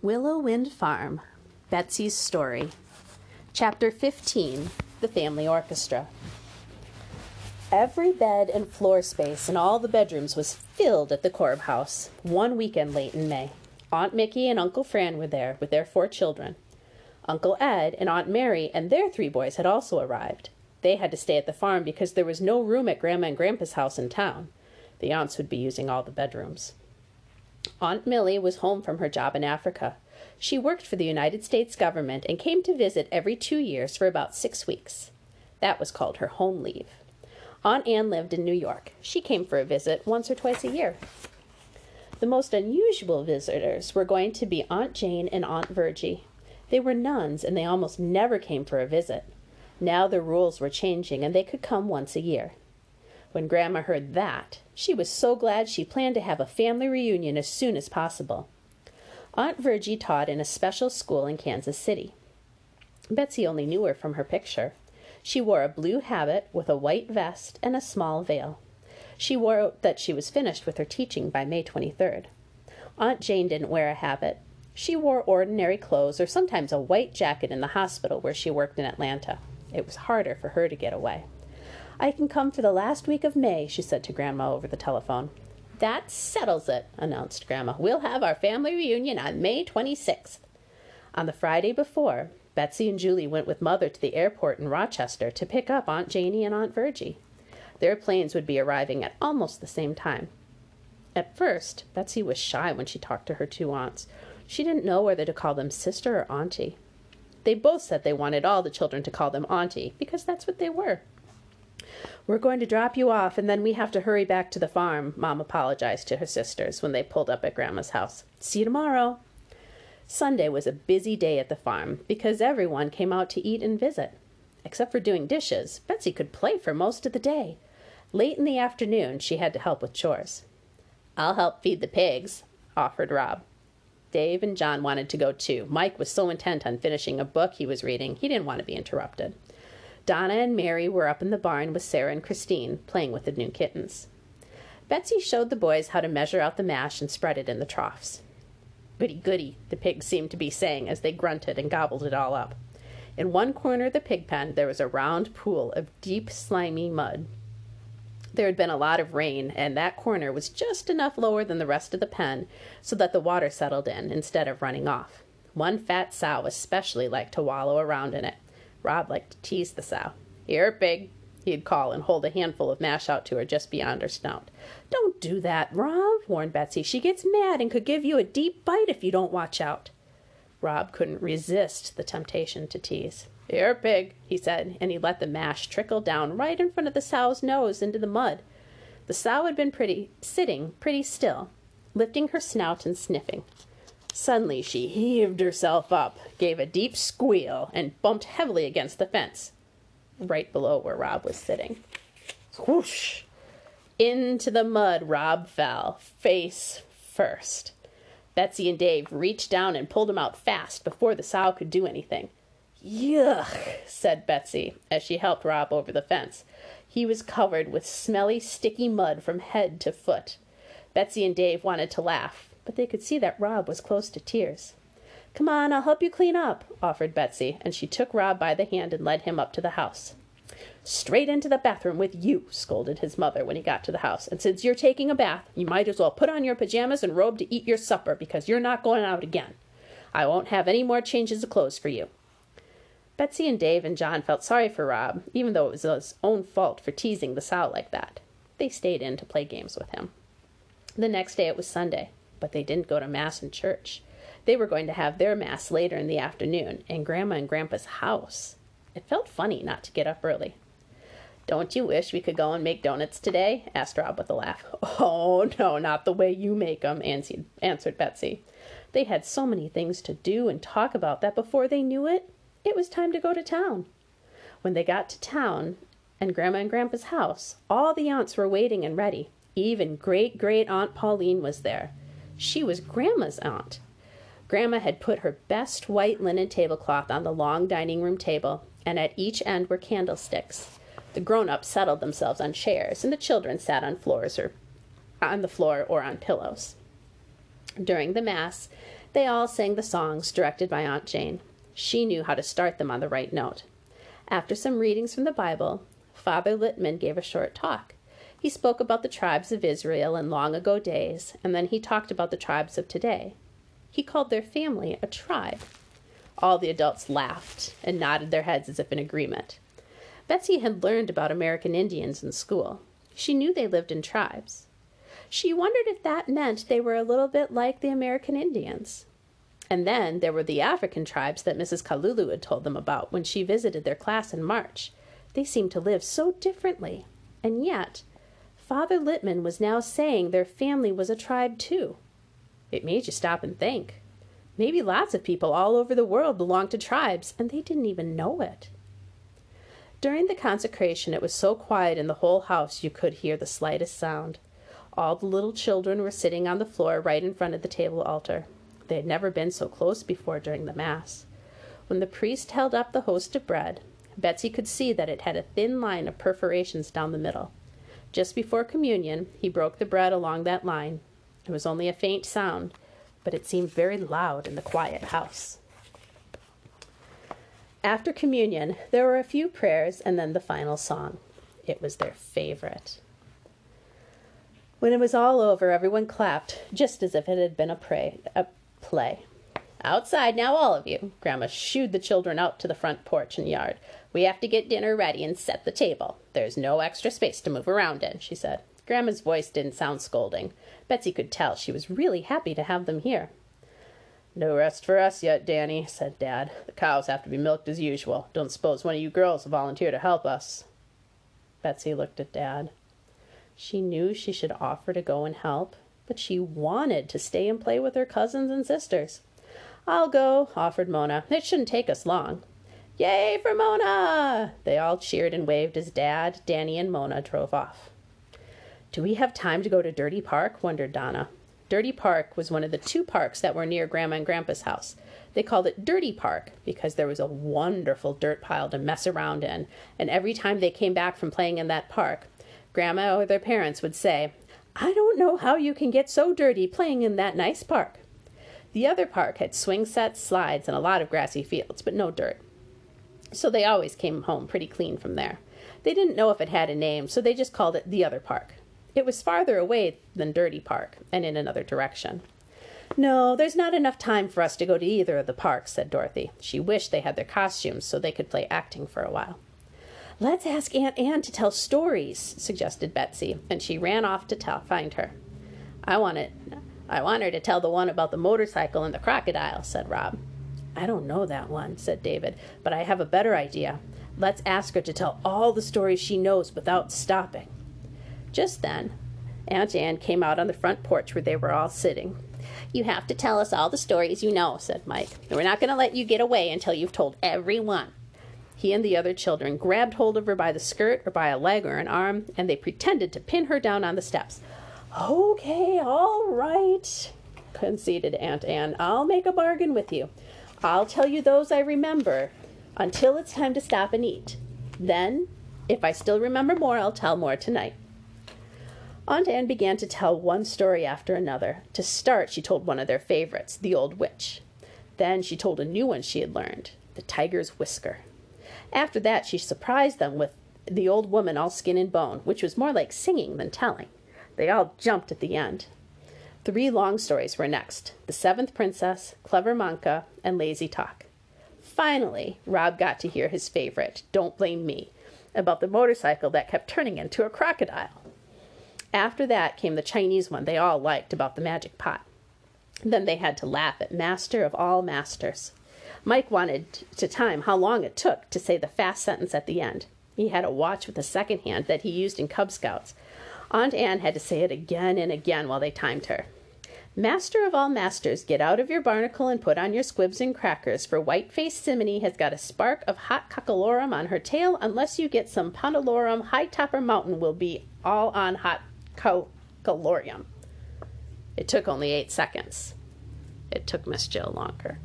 Willow Wind Farm Betsy's Story. Chapter 15 The Family Orchestra. Every bed and floor space in all the bedrooms was filled at the Korb house one weekend late in May. Aunt Mickey and Uncle Fran were there with their four children. Uncle Ed and Aunt Mary and their three boys had also arrived. They had to stay at the farm because there was no room at Grandma and Grandpa's house in town. The aunts would be using all the bedrooms. Aunt Millie was home from her job in Africa. She worked for the United States government and came to visit every two years for about six weeks. That was called her home leave. Aunt Anne lived in New York. She came for a visit once or twice a year. The most unusual visitors were going to be Aunt Jane and Aunt Virgie. They were nuns and they almost never came for a visit. Now the rules were changing and they could come once a year. When Grandma heard that, she was so glad she planned to have a family reunion as soon as possible. Aunt Virgie taught in a special school in Kansas City. Betsy only knew her from her picture. She wore a blue habit with a white vest and a small veil. She wrote that she was finished with her teaching by May 23rd. Aunt Jane didn't wear a habit. She wore ordinary clothes or sometimes a white jacket in the hospital where she worked in Atlanta. It was harder for her to get away. I can come for the last week of May, she said to Grandma over the telephone. That settles it, announced Grandma. We'll have our family reunion on May 26th. On the Friday before, Betsy and Julie went with Mother to the airport in Rochester to pick up Aunt Janie and Aunt Virgie. Their planes would be arriving at almost the same time. At first, Betsy was shy when she talked to her two aunts. She didn't know whether to call them sister or auntie. They both said they wanted all the children to call them auntie because that's what they were. We're going to drop you off, and then we have to hurry back to the farm, Mom apologized to her sisters when they pulled up at Grandma's house. See you tomorrow. Sunday was a busy day at the farm because everyone came out to eat and visit. Except for doing dishes, Betsy could play for most of the day. Late in the afternoon, she had to help with chores. I'll help feed the pigs, offered Rob. Dave and John wanted to go too. Mike was so intent on finishing a book he was reading, he didn't want to be interrupted. Donna and Mary were up in the barn with Sarah and Christine, playing with the new kittens. Betsy showed the boys how to measure out the mash and spread it in the troughs. Goody, goody, the pigs seemed to be saying as they grunted and gobbled it all up. In one corner of the pig pen there was a round pool of deep, slimy mud. There had been a lot of rain, and that corner was just enough lower than the rest of the pen so that the water settled in instead of running off. One fat sow especially liked to wallow around in it. Rob liked to tease the sow. Here, pig, he'd call and hold a handful of mash out to her just beyond her snout. Don't do that, Rob, warned Betsy. She gets mad and could give you a deep bite if you don't watch out. Rob couldn't resist the temptation to tease. Here, pig, he said, and he let the mash trickle down right in front of the sow's nose into the mud. The sow had been pretty sitting pretty still, lifting her snout and sniffing. Suddenly she heaved herself up, gave a deep squeal, and bumped heavily against the fence, right below where Rob was sitting. Whoosh! Into the mud Rob fell, face first. Betsy and Dave reached down and pulled him out fast before the sow could do anything. Yuck, said Betsy as she helped Rob over the fence. He was covered with smelly, sticky mud from head to foot. Betsy and Dave wanted to laugh, but they could see that Rob was close to tears. Come on, I'll help you clean up, offered Betsy, and she took Rob by the hand and led him up to the house. Straight into the bathroom with you, scolded his mother when he got to the house. And since you're taking a bath, you might as well put on your pajamas and robe to eat your supper because you're not going out again. I won't have any more changes of clothes for you. Betsy and Dave and John felt sorry for Rob, even though it was his own fault for teasing the sow like that. They stayed in to play games with him. The next day it was Sunday but they didn't go to Mass in church. They were going to have their Mass later in the afternoon in Grandma and Grandpa's house. It felt funny not to get up early. Don't you wish we could go and make donuts today? asked Rob with a laugh. Oh, no, not the way you make 'em," answered Betsy. They had so many things to do and talk about that before they knew it, it was time to go to town. When they got to town and Grandma and Grandpa's house, all the aunts were waiting and ready. Even great great Aunt Pauline was there. She was Grandma's aunt. Grandma had put her best white linen tablecloth on the long dining room table, and at each end were candlesticks. The grown ups settled themselves on chairs, and the children sat on floors or on the floor or on pillows. During the Mass, They all sang the songs directed by Aunt Jane. She knew how to start them on the right note. After some readings from the Bible, Father Littman gave a short talk. He spoke about the tribes of Israel in long ago days, and then he talked about the tribes of today. He called their family a tribe. All the adults laughed and nodded their heads as if in agreement. Betsy had learned about American Indians in school. She knew they lived in tribes. She wondered if that meant they were a little bit like the American Indians. And then there were the African tribes that Mrs. Kalulu had told them about when she visited their class in March. They seemed to live so differently. And yet, Father Littman was now saying their family was a tribe too. It made you stop and think. Maybe lots of people all over the world belong to tribes, and they didn't even know it. During the consecration, it was so quiet in the whole house you could hear the slightest sound. All the little children were sitting on the floor right in front of the table altar. They had never been so close before during the Mass. When the priest held up the host of bread, Betsy could see that it had a thin line of perforations down the middle. Just before communion, he broke the bread along that line. It was only a faint sound, but it seemed very loud in the quiet house. After communion, there were a few prayers and then the final song. It was their favorite. When it was all over, everyone clapped, just as if it had been a, pray, a play. Outside now, all of you. Grandma shooed the children out to the front porch and yard. We have to get dinner ready and set the table. There's no extra space to move around in, she said. Grandma's voice didn't sound scolding. Betsy could tell she was really happy to have them here. No rest for us yet, Danny, said Dad. The cows have to be milked as usual. Don't suppose one of you girls will volunteer to help us. Betsy looked at Dad. She knew she should offer to go and help, but she wanted to stay and play with her cousins and sisters. I'll go, offered Mona. It shouldn't take us long. Yay for Mona! They all cheered and waved as Dad, Danny, and Mona drove off. Do we have time to go to Dirty Park? wondered Donna. Dirty Park was one of the two parks that were near Grandma and Grandpa's house. They called it Dirty Park because there was a wonderful dirt pile to mess around in, and every time they came back from playing in that park, Grandma or their parents would say, I don't know how you can get so dirty playing in that nice park. The other park had swing sets, slides, and a lot of grassy fields, but no dirt. So they always came home pretty clean from there. They didn't know if it had a name, so they just called it the other park. It was farther away than Dirty Park, and in another direction. No, there's not enough time for us to go to either of the parks, said Dorothy. She wished they had their costumes so they could play acting for a while. Let's ask Aunt Anne to tell stories, suggested Betsy, and she ran off to tell, find her. I want it. I want her to tell the one about the motorcycle and the crocodile, said Rob. I don't know that one, said David, but I have a better idea. Let's ask her to tell all the stories she knows without stopping. Just then, Aunt Anne came out on the front porch where they were all sitting. You have to tell us all the stories you know, said Mike. We're not going to let you get away until you've told every one. He and the other children grabbed hold of her by the skirt or by a leg or an arm, and they pretended to pin her down on the steps. Okay, all right, conceded Aunt Anne. I'll make a bargain with you. I'll tell you those I remember until it's time to stop and eat. Then, if I still remember more, I'll tell more tonight. Aunt Anne began to tell one story after another. To start, she told one of their favorites, the old witch. Then she told a new one she had learned, the tiger's whisker. After that, she surprised them with the old woman all skin and bone, which was more like singing than telling. They all jumped at the end. Three long stories were next The Seventh Princess, Clever Manka, and Lazy Talk. Finally, Rob got to hear his favorite, Don't Blame Me, about the motorcycle that kept turning into a crocodile. After that came the Chinese one they all liked about the magic pot. Then they had to laugh at Master of All Masters. Mike wanted to time how long it took to say the fast sentence at the end. He had a watch with a second hand that he used in Cub Scouts. Aunt Anne had to say it again and again while they timed her. Master of all masters, get out of your barnacle and put on your squibs and crackers, for white-faced Simony has got a spark of hot cockalorum on her tail. Unless you get some pondalorum, High Topper Mountain will be all on hot cockalorum. It took only eight seconds. It took Miss Jill longer.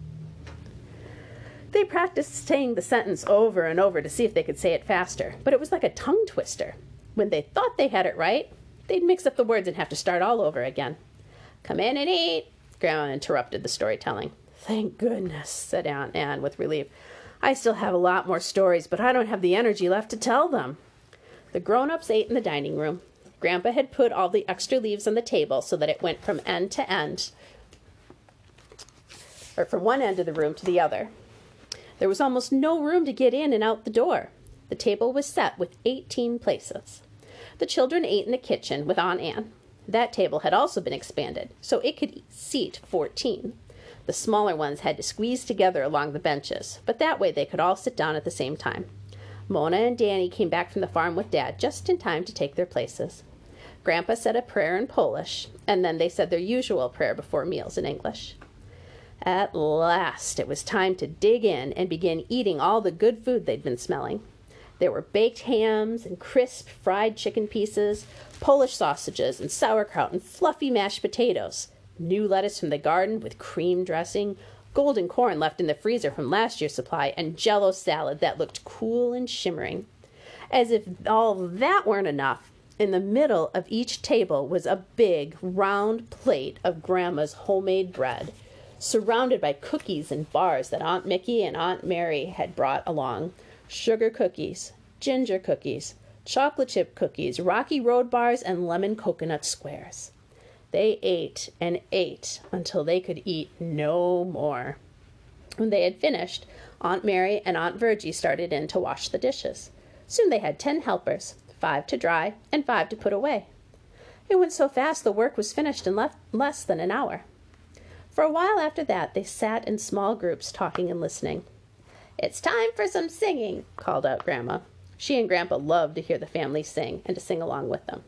They practiced saying the sentence over and over to see if they could say it faster, but it was like a tongue twister. When they thought they had it right, they'd mix up the words and have to start all over again. Come in and eat. Grandma interrupted the storytelling. Thank goodness, said Aunt Anne with relief. I still have a lot more stories, but I don't have the energy left to tell them. The grown ups ate in the dining room. Grandpa had put all the extra leaves on the table so that it went from end to end, or from one end of the room to the other. There was almost no room to get in and out the door. The table was set with 18 places. The children ate in the kitchen with Aunt Anne. That table had also been expanded, so it could seat 14. The smaller ones had to squeeze together along the benches, but that way they could all sit down at the same time. Mona and Danny came back from the farm with Dad just in time to take their places. Grandpa said a prayer in Polish, and then they said their usual prayer before meals in English. At last, it was time to dig in and begin eating all the good food they'd been smelling. There were baked hams and crisp fried chicken pieces, Polish sausages and sauerkraut and fluffy mashed potatoes, new lettuce from the garden with cream dressing, golden corn left in the freezer from last year's supply, and jello salad that looked cool and shimmering. As if all that weren't enough, in the middle of each table was a big, round plate of Grandma's homemade bread, surrounded by cookies and bars that Aunt Mickey and Aunt Mary had brought along sugar cookies, ginger cookies, chocolate chip cookies, rocky road bars, and lemon coconut squares. They ate and ate until they could eat no more. When they had finished, Aunt Mary and Aunt Virgie started in to wash the dishes. Soon they had ten helpers, five to dry, and five to put away. It went so fast the work was finished in less than an hour. For a while after that, they sat in small groups talking and listening. It's time for some singing, called out Grandma. She and Grandpa loved to hear the family sing and to sing along with them.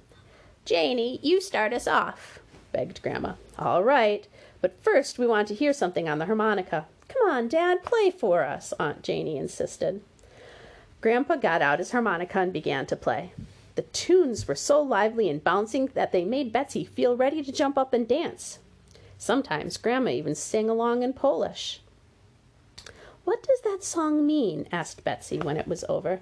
Janie, you start us off, begged Grandma. All right, but first we want to hear something on the harmonica. Come on, Dad, play for us, Aunt Janie insisted. Grandpa got out his harmonica and began to play. The tunes were so lively and bouncing that they made Betsy feel ready to jump up and dance. Sometimes Grandma even sang along in Polish. What does that song mean? asked Betsy when it was over.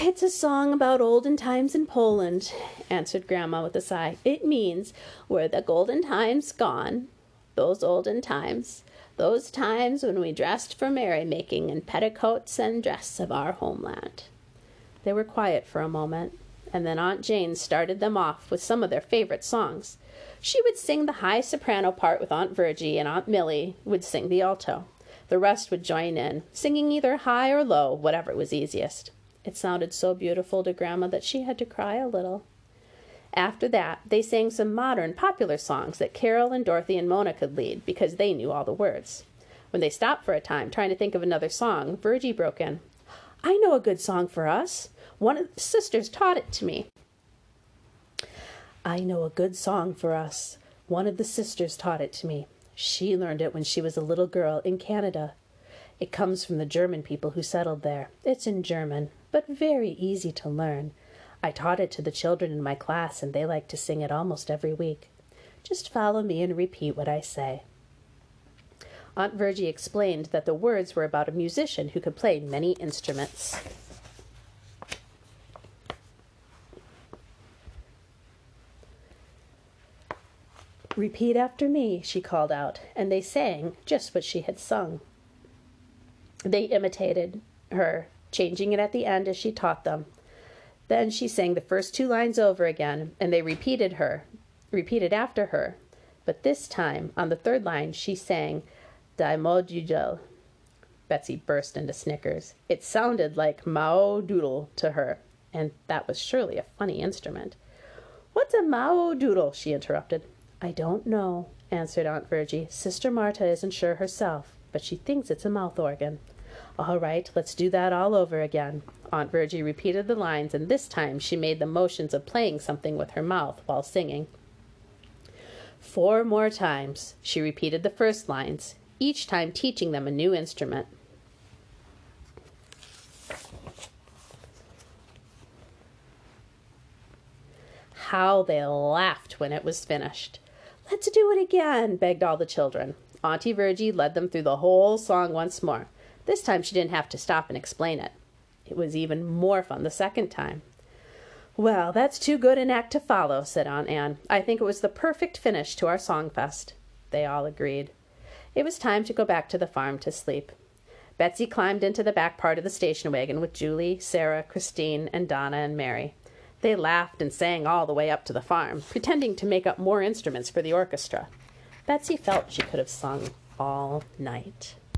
It's a song about olden times in Poland, answered Grandma with a sigh. It means, were the golden times gone, those olden times, those times when we dressed for merrymaking in petticoats and dress of our homeland. They were quiet for a moment, and then Aunt Jane started them off with some of their favorite songs. She would sing the high soprano part with Aunt Virgie, and Aunt Millie would sing the alto. The rest would join in, singing either high or low, whatever was easiest. It sounded so beautiful to Grandma that she had to cry a little. After that, they sang some modern, popular songs that Carol and Dorothy and Mona could lead because they knew all the words. When they stopped for a time, trying to think of another song, Virgie broke in. I know a good song for us. One of the sisters taught it to me. I know a good song for us. One of the sisters taught it to me. She learned it when she was a little girl in Canada. It comes from the German people who settled there. It's in German, but very easy to learn. I taught it to the children in my class, and they like to sing it almost every week. Just follow me and repeat what I say. Aunt Virgie explained that the words were about a musician who could play many instruments. Repeat after me, she called out, and they sang just what she had sung. They imitated her, changing it at the end as she taught them. Then she sang the first two lines over again, and they repeated her, repeated after her. But this time, on the third line, she sang Die Modudel. Betsy burst into snickers. It sounded like Mao Doodle to her, and that was surely a funny instrument. What's a Mao Doodle? she interrupted. I don't know, answered Aunt Virgie. Sister Marta isn't sure herself, but she thinks it's a mouth organ. All right, let's do that all over again. Aunt Virgie repeated the lines, and this time she made the motions of playing something with her mouth while singing. Four more times she repeated the first lines, each time teaching them a new instrument. How they laughed when it was finished. Let's do it again, begged all the children. Auntie Virgie led them through the whole song once more. This time she didn't have to stop and explain it. It was even more fun the second time. Well, that's too good an act to follow, said Aunt Anne. I think it was the perfect finish to our Songfest. They all agreed. It was time to go back to the farm to sleep. Betsy climbed into the back part of the station wagon with Julie, Sarah, Christine, and Donna and Mary. They laughed and sang all the way up to the farm, pretending to make up more instruments for the orchestra. Betsy felt she could have sung all night.